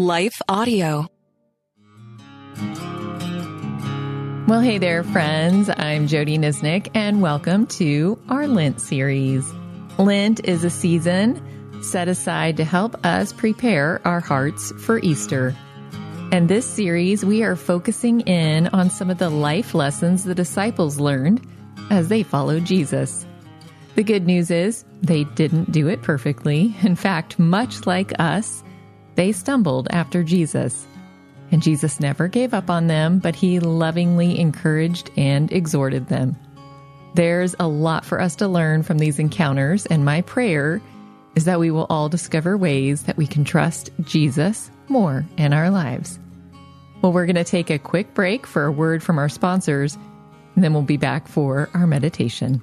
Life Audio. Well, hey there, friends. I'm Jodie Niznik, and welcome to our Lent series. Lent is a season set aside to help us prepare our hearts for Easter. And this series, we are focusing in on some of the life lessons the disciples learned as they followed Jesus. The good news is they didn't do it perfectly. In fact, much like us, they stumbled after Jesus. And Jesus never gave up on them, but he lovingly encouraged and exhorted them. There's a lot for us to learn from these encounters, and my prayer is that we will all discover ways that we can trust Jesus more in our lives. Well, we're going to take a quick break for a word from our sponsors, and then we'll be back for our meditation.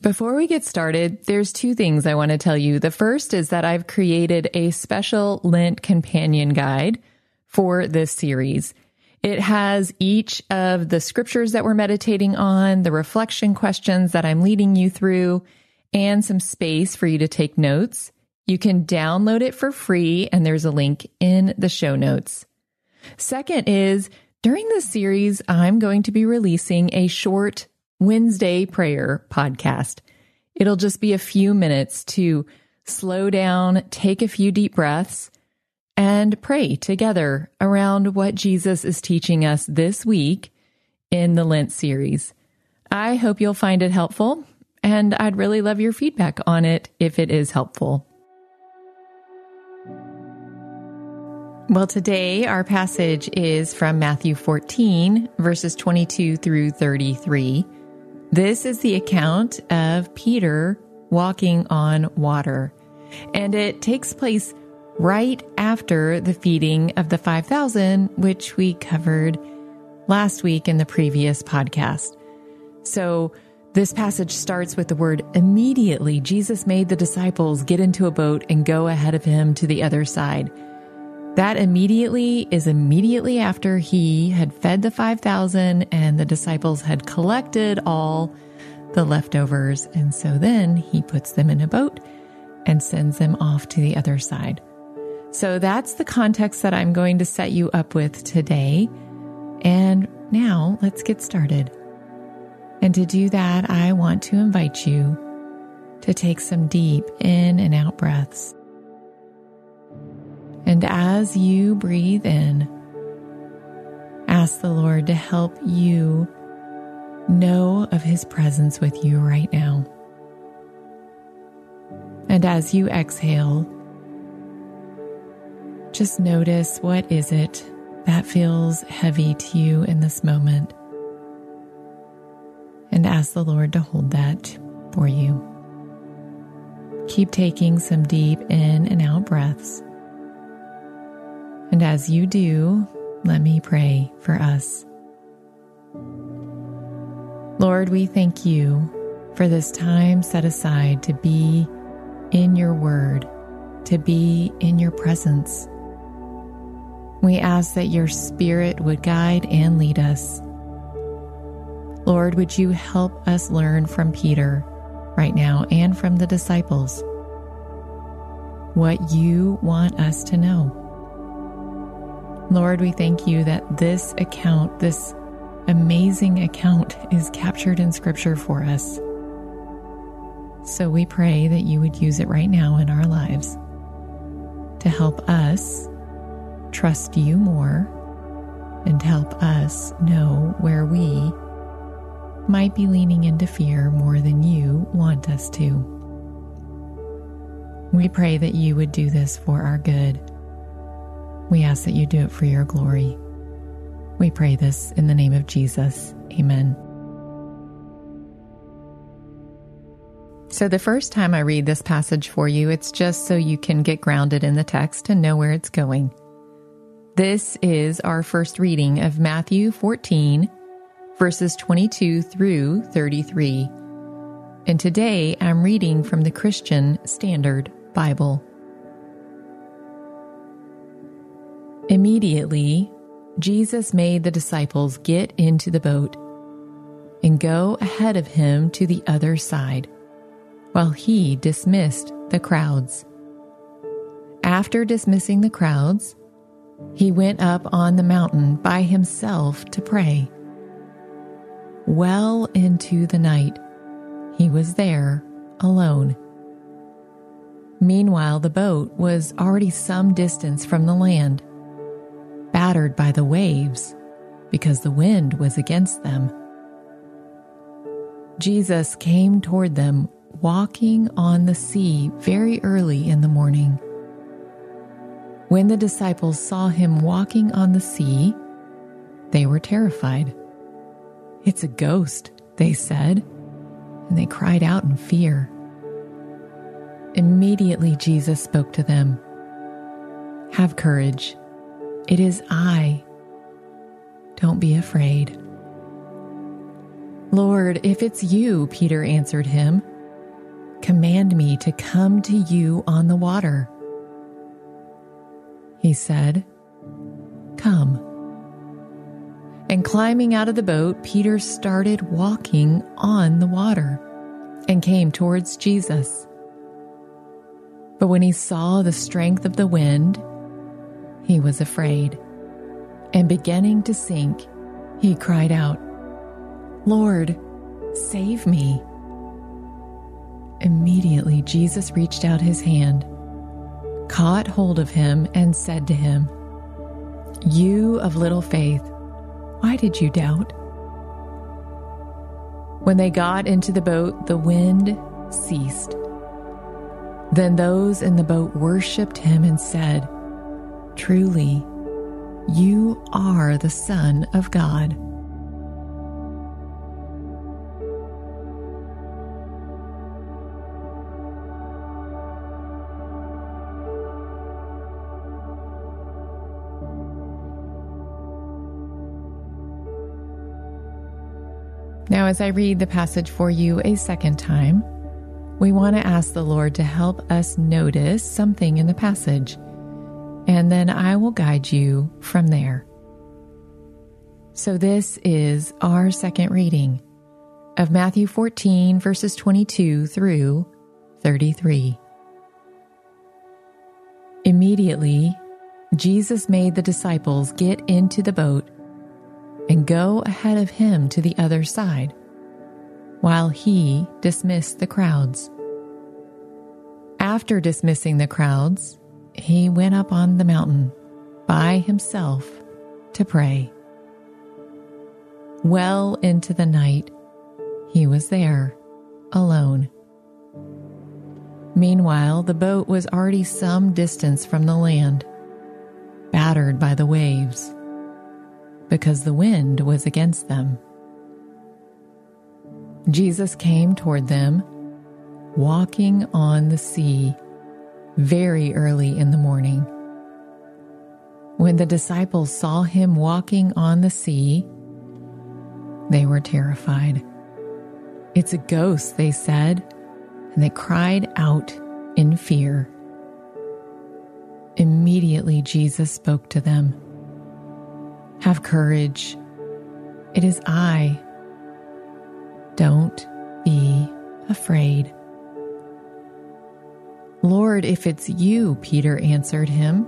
Before we get started, there's two things I want to tell you. The first is that I've created a special Lent companion guide for this series. It has each of the scriptures that we're meditating on, the reflection questions that I'm leading you through, and some space for you to take notes. You can download it for free, and there's a link in the show notes. Second is during this series, I'm going to be releasing a short Wednesday prayer podcast. It'll just be a few minutes to slow down, take a few deep breaths, and pray together around what Jesus is teaching us this week in the Lent series. I hope you'll find it helpful, and I'd really love your feedback on it if it is helpful. Well, today our passage is from Matthew 14, verses 22 through 33. This is the account of Peter walking on water, and it takes place right after the feeding of the 5,000, which we covered last week in the previous podcast. So, this passage starts with the word immediately. Jesus made the disciples get into a boat and go ahead of him to the other side. That immediately is immediately after he had fed the 5,000 and the disciples had collected all the leftovers. And so then he puts them in a boat and sends them off to the other side. So that's the context that I'm going to set you up with today. And now let's get started. And to do that, I want to invite you to take some deep in and out breaths. And as you breathe in, ask the Lord to help you know of His presence with you right now. And as you exhale, just notice what is it that feels heavy to you in this moment. And ask the Lord to hold that for you. Keep taking some deep in and out breaths. And as you do, let me pray for us. Lord, we thank you for this time set aside to be in your word, to be in your presence. We ask that your spirit would guide and lead us. Lord, would you help us learn from Peter right now and from the disciples what you want us to know? Lord, we thank you that this account, this amazing account, is captured in Scripture for us. So we pray that you would use it right now in our lives to help us trust you more and help us know where we might be leaning into fear more than you want us to. We pray that you would do this for our good. We ask that you do it for your glory. We pray this in the name of Jesus. Amen. So, the first time I read this passage for you, it's just so you can get grounded in the text and know where it's going. This is our first reading of Matthew 14, verses 22 through 33. And today I'm reading from the Christian Standard Bible. Immediately, Jesus made the disciples get into the boat and go ahead of him to the other side, while he dismissed the crowds. After dismissing the crowds, he went up on the mountain by himself to pray. Well into the night, he was there alone. Meanwhile, the boat was already some distance from the land, battered by the waves because the wind was against them. Jesus came toward them walking on the sea very early in the morning. When the disciples saw him walking on the sea, they were terrified. It's a ghost, they said, and they cried out in fear. Immediately Jesus spoke to them Have courage, it is I. Don't be afraid. Lord, if it's you, Peter answered him, command me to come to you on the water. He said, Come. And climbing out of the boat, Peter started walking on the water and came towards Jesus. But when he saw the strength of the wind, he was afraid. And beginning to sink, he cried out, Lord, save me. Immediately, Jesus reached out his hand, caught hold of him, and said to him, You of little faith, why did you doubt? When they got into the boat, the wind ceased. Then those in the boat worshipped him and said, Truly, you are the Son of God. Now, as I read the passage for you a second time, we want to ask the Lord to help us notice something in the passage, and then I will guide you from there. So, this is our second reading of Matthew 14, verses 22 through 33. Immediately, Jesus made the disciples get into the boat and go ahead of him to the other side, while he dismissed the crowds. After dismissing the crowds, he went up on the mountain by himself to pray. Well into the night, he was there, alone. Meanwhile, the boat was already some distance from the land, battered by the waves because the wind was against them. Jesus came toward them, walking on the sea very early in the morning. When the disciples saw him walking on the sea, they were terrified. It's a ghost, they said, and they cried out in fear. Immediately, Jesus spoke to them. Have courage. It is I. Don't be afraid. Lord, if it's you, Peter answered him,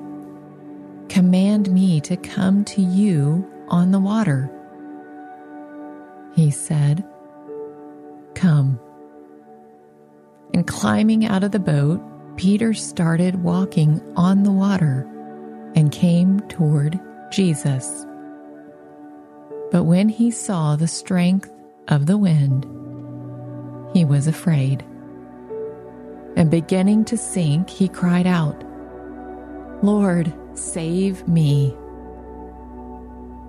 command me to come to you on the water. He said, Come. And climbing out of the boat, Peter started walking on the water and came toward Jesus. But when he saw the strength of the wind, he was afraid. And beginning to sink, he cried out, Lord, save me.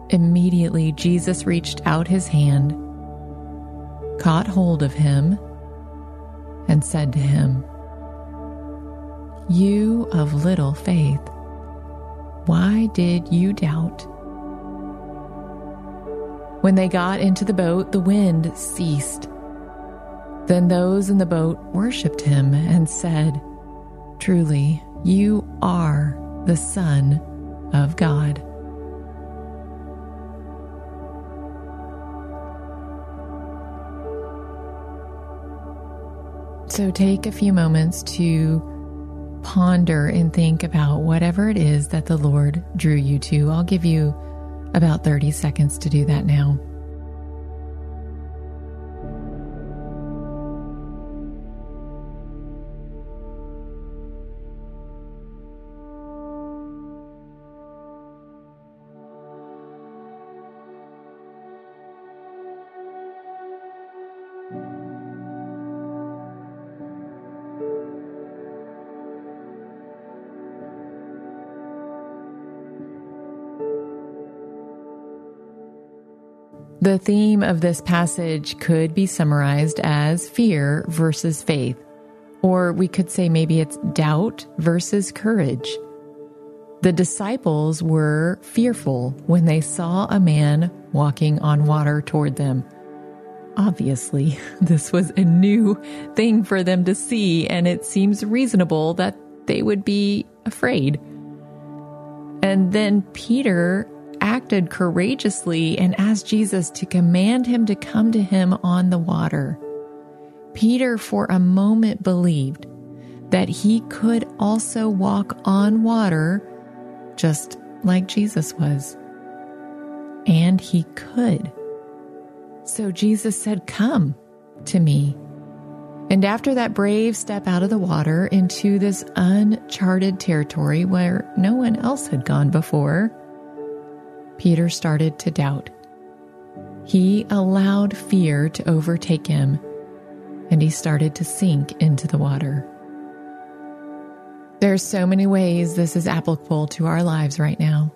Immediately, Jesus reached out his hand, caught hold of him, and said to him, You of little faith, why did you doubt? When they got into the boat, the wind ceased. Then those in the boat worshipped him and said, Truly, you are the Son of God. So take a few moments to ponder and think about whatever it is that the Lord drew you to. I'll give you about 30 seconds to do that now. The theme of this passage could be summarized as fear versus faith, or we could say maybe it's doubt versus courage. The disciples were fearful when they saw a man walking on water toward them. Obviously, this was a new thing for them to see, and it seems reasonable that they would be afraid. And then Peter acted courageously and asked Jesus to command him to come to him on the water. Peter, for a moment, believed that he could also walk on water just like Jesus was. And he could. So Jesus said, Come to me. And after that brave step out of the water into this uncharted territory where no one else had gone before, Peter started to doubt. He allowed fear to overtake him, and he started to sink into the water. There are so many ways this is applicable to our lives right now.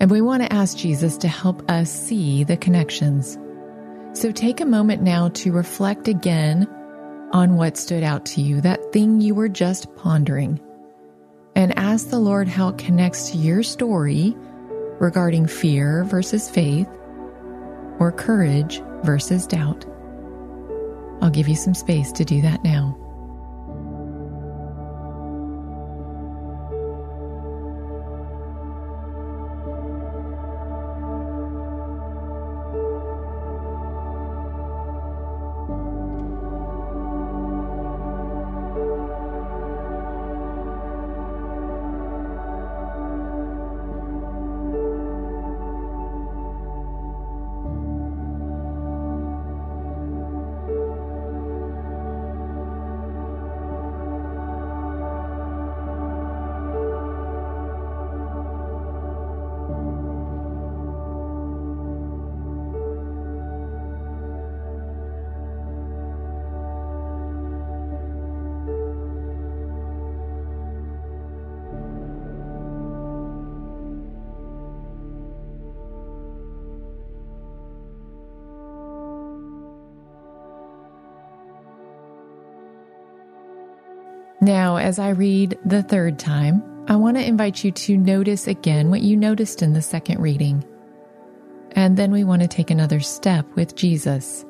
And we want to ask Jesus to help us see the connections. So take a moment now to reflect again on what stood out to you, that thing you were just pondering, and ask the Lord how it connects to your story regarding fear versus faith or courage versus doubt. I'll give you some space to do that now. Now, as I read the third time, I want to invite you to notice again what you noticed in the second reading. And then we want to take another step with Jesus.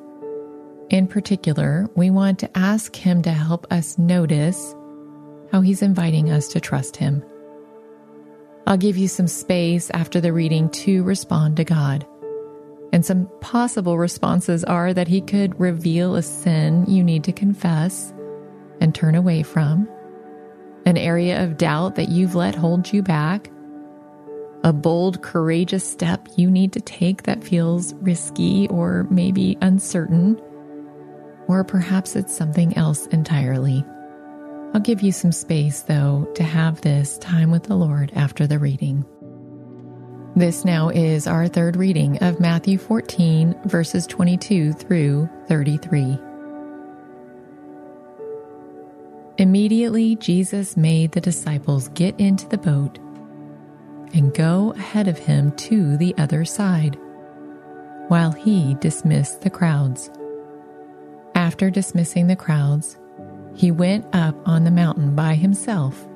In particular, we want to ask Him to help us notice how He's inviting us to trust Him. I'll give you some space after the reading to respond to God. And some possible responses are that He could reveal a sin you need to confess and turn away from, an area of doubt that you've let hold you back, a bold, courageous step you need to take that feels risky or maybe uncertain, or perhaps it's something else entirely. I'll give you some space, though, to have this time with the Lord after the reading. This now is our third reading of Matthew 14, verses 22 through 33. Immediately, Jesus made the disciples get into the boat and go ahead of him to the other side, while he dismissed the crowds. After dismissing the crowds, he went up on the mountain by himself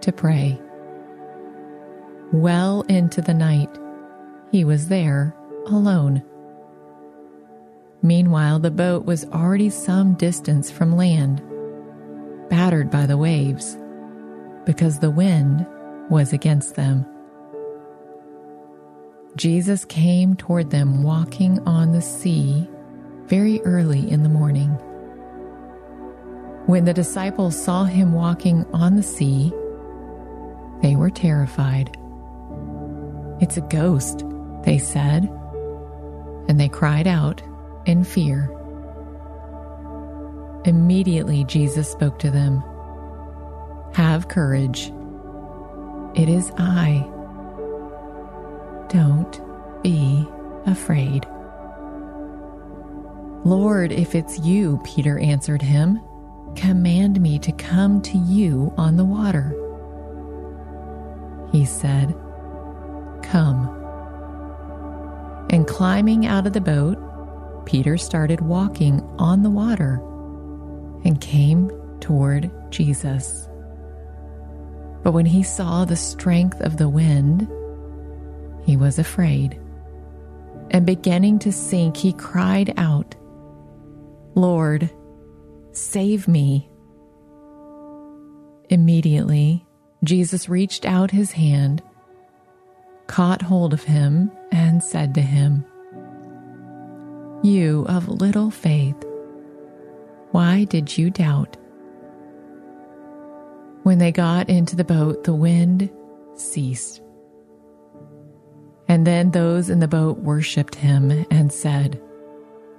to pray. Well into the night, he was there alone. Meanwhile, the boat was already some distance from land, battered by the waves, because the wind was against them. Jesus came toward them walking on the sea very early in the morning. When the disciples saw him walking on the sea, they were terrified. It's a ghost, they said, and they cried out in fear. Immediately, Jesus spoke to them Have courage. It is I. Don't be afraid. Lord, if it's you, Peter answered him, command me to come to you on the water. He said, Come. And climbing out of the boat, Peter started walking on the water and came toward Jesus. But when he saw the strength of the wind, he was afraid. And beginning to sink, he cried out, Lord, save me. Immediately, Jesus reached out his hand, caught hold of him, and said to him, You of little faith, why did you doubt? When they got into the boat, the wind ceased. And then those in the boat worshipped him and said,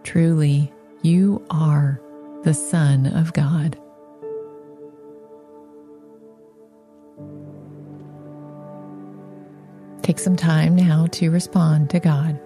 Truly, you are the Son of God. Take some time now to respond to God.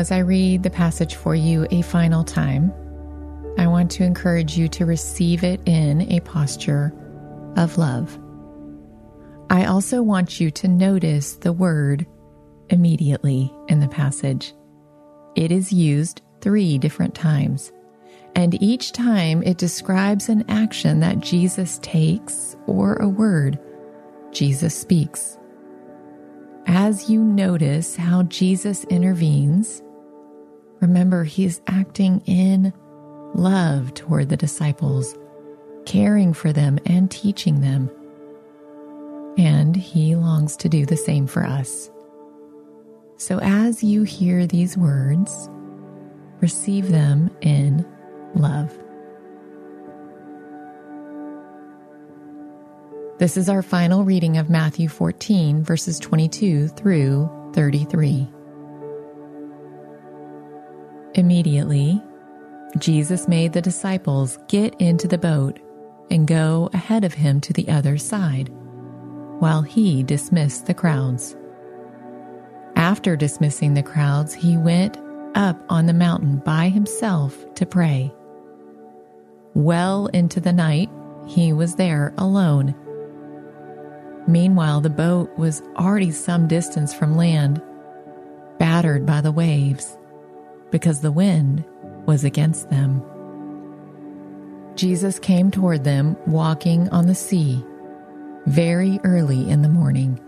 As I read the passage for you a final time, I want to encourage you to receive it in a posture of love. I also want you to notice the word immediately in the passage. It is used three different times, And each time it describes an action that Jesus takes or a word Jesus speaks. As you notice how Jesus intervenes, remember he is acting in love toward the disciples, caring for them and teaching them. And he longs to do the same for us. So as you hear these words, receive them in love. This is our final reading of Matthew 14, verses 22 through 33. Immediately, Jesus made the disciples get into the boat and go ahead of him to the other side, while he dismissed the crowds. After dismissing the crowds, he went up on the mountain by himself to pray. Well into the night, he was there alone Meanwhile, the boat was already some distance from land, battered by the waves, because the wind was against them. Jesus came toward them walking on the sea very early in the morning.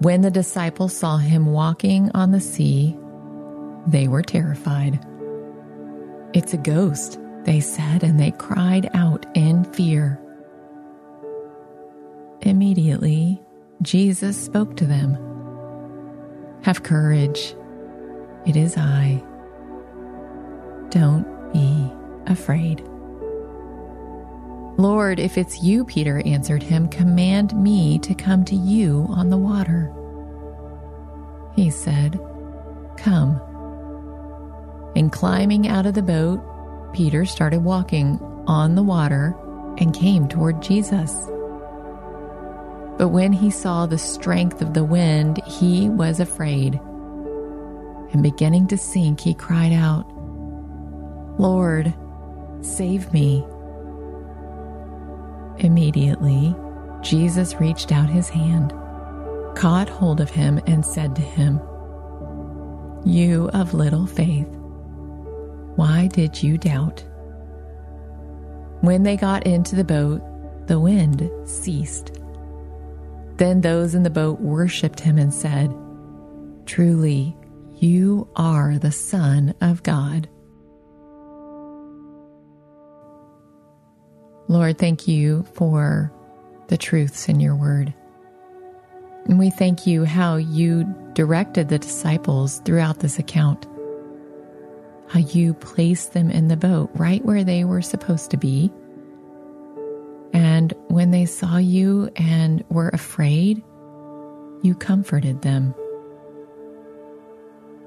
When the disciples saw him walking on the sea, they were terrified. It's a ghost, they said, and they cried out in fear. Immediately, Jesus spoke to them Have courage, it is I. Don't be afraid. Lord, if it's you, Peter answered him, command me to come to you on the water. He said, Come. And climbing out of the boat, Peter started walking on the water and came toward Jesus. But when he saw the strength of the wind, he was afraid. And beginning to sink, he cried out, Lord, save me. Immediately, Jesus reached out his hand, caught hold of him, and said to him, You of little faith, why did you doubt? When they got into the boat, the wind ceased then those in the boat worshipped him and said, Truly, you are the Son of God. Lord, thank you for the truths in your word. And we thank you how you directed the disciples throughout this account, how you placed them in the boat right where they were supposed to be and when they saw you and were afraid, you comforted them.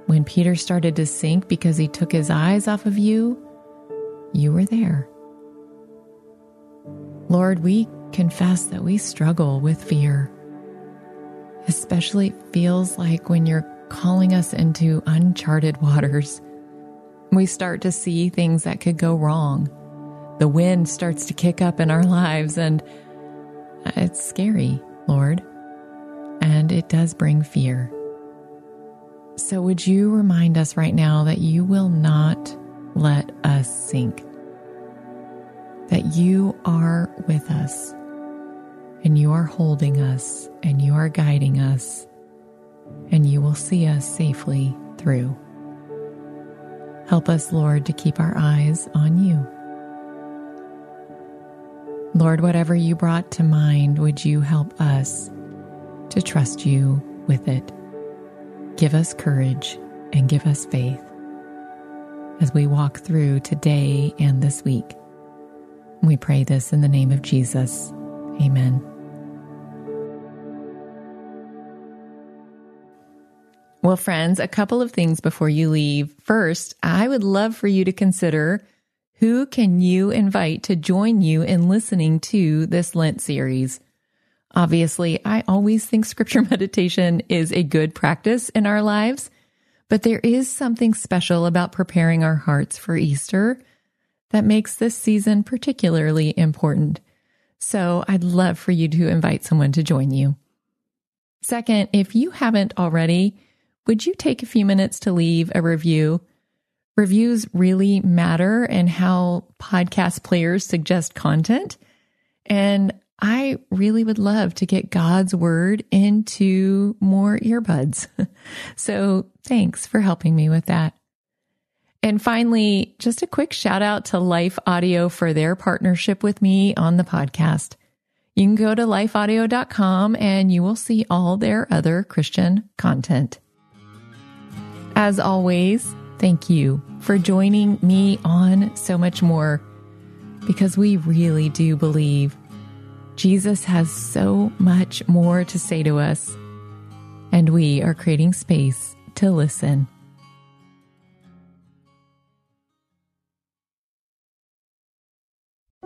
When Peter started to sink because he took his eyes off of you, you were there. Lord, we confess that we struggle with fear. Especially it feels like when you're calling us into uncharted waters. We start to see things that could go wrong the wind starts to kick up in our lives, and uh, it's scary, Lord, and it does bring fear. So, would you remind us right now that you will not let us sink, that you are with us, and you are holding us, and you are guiding us, and you will see us safely through. Help us, Lord, to keep our eyes on you. Lord, whatever you brought to mind, would you help us to trust you with it? Give us courage and give us faith as we walk through today and this week. We pray this in the name of Jesus. Amen. Well, friends, a couple of things before you leave. First, I would love for you to consider who can you invite to join you in listening to this Lent series? Obviously, I always think scripture meditation is a good practice in our lives, but there is something special about preparing our hearts for Easter that makes this season particularly important. So I'd love for you to invite someone to join you. Second, if you haven't already, would you take a few minutes to leave a review? Reviews really matter in how podcast players suggest content. And I really would love to get God's word into more earbuds. so thanks for helping me with that. And finally, just a quick shout out to Life Audio for their partnership with me on the podcast. You can go to lifeaudio.com and you will see all their other Christian content. As always, thank you for joining me on so much more because we really do believe Jesus has so much more to say to us, and we are creating space to listen.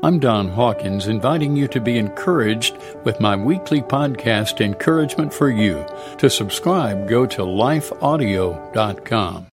I'm Don Hawkins, inviting you to be encouraged with my weekly podcast, Encouragement for You. To subscribe, go to lifeaudio.com.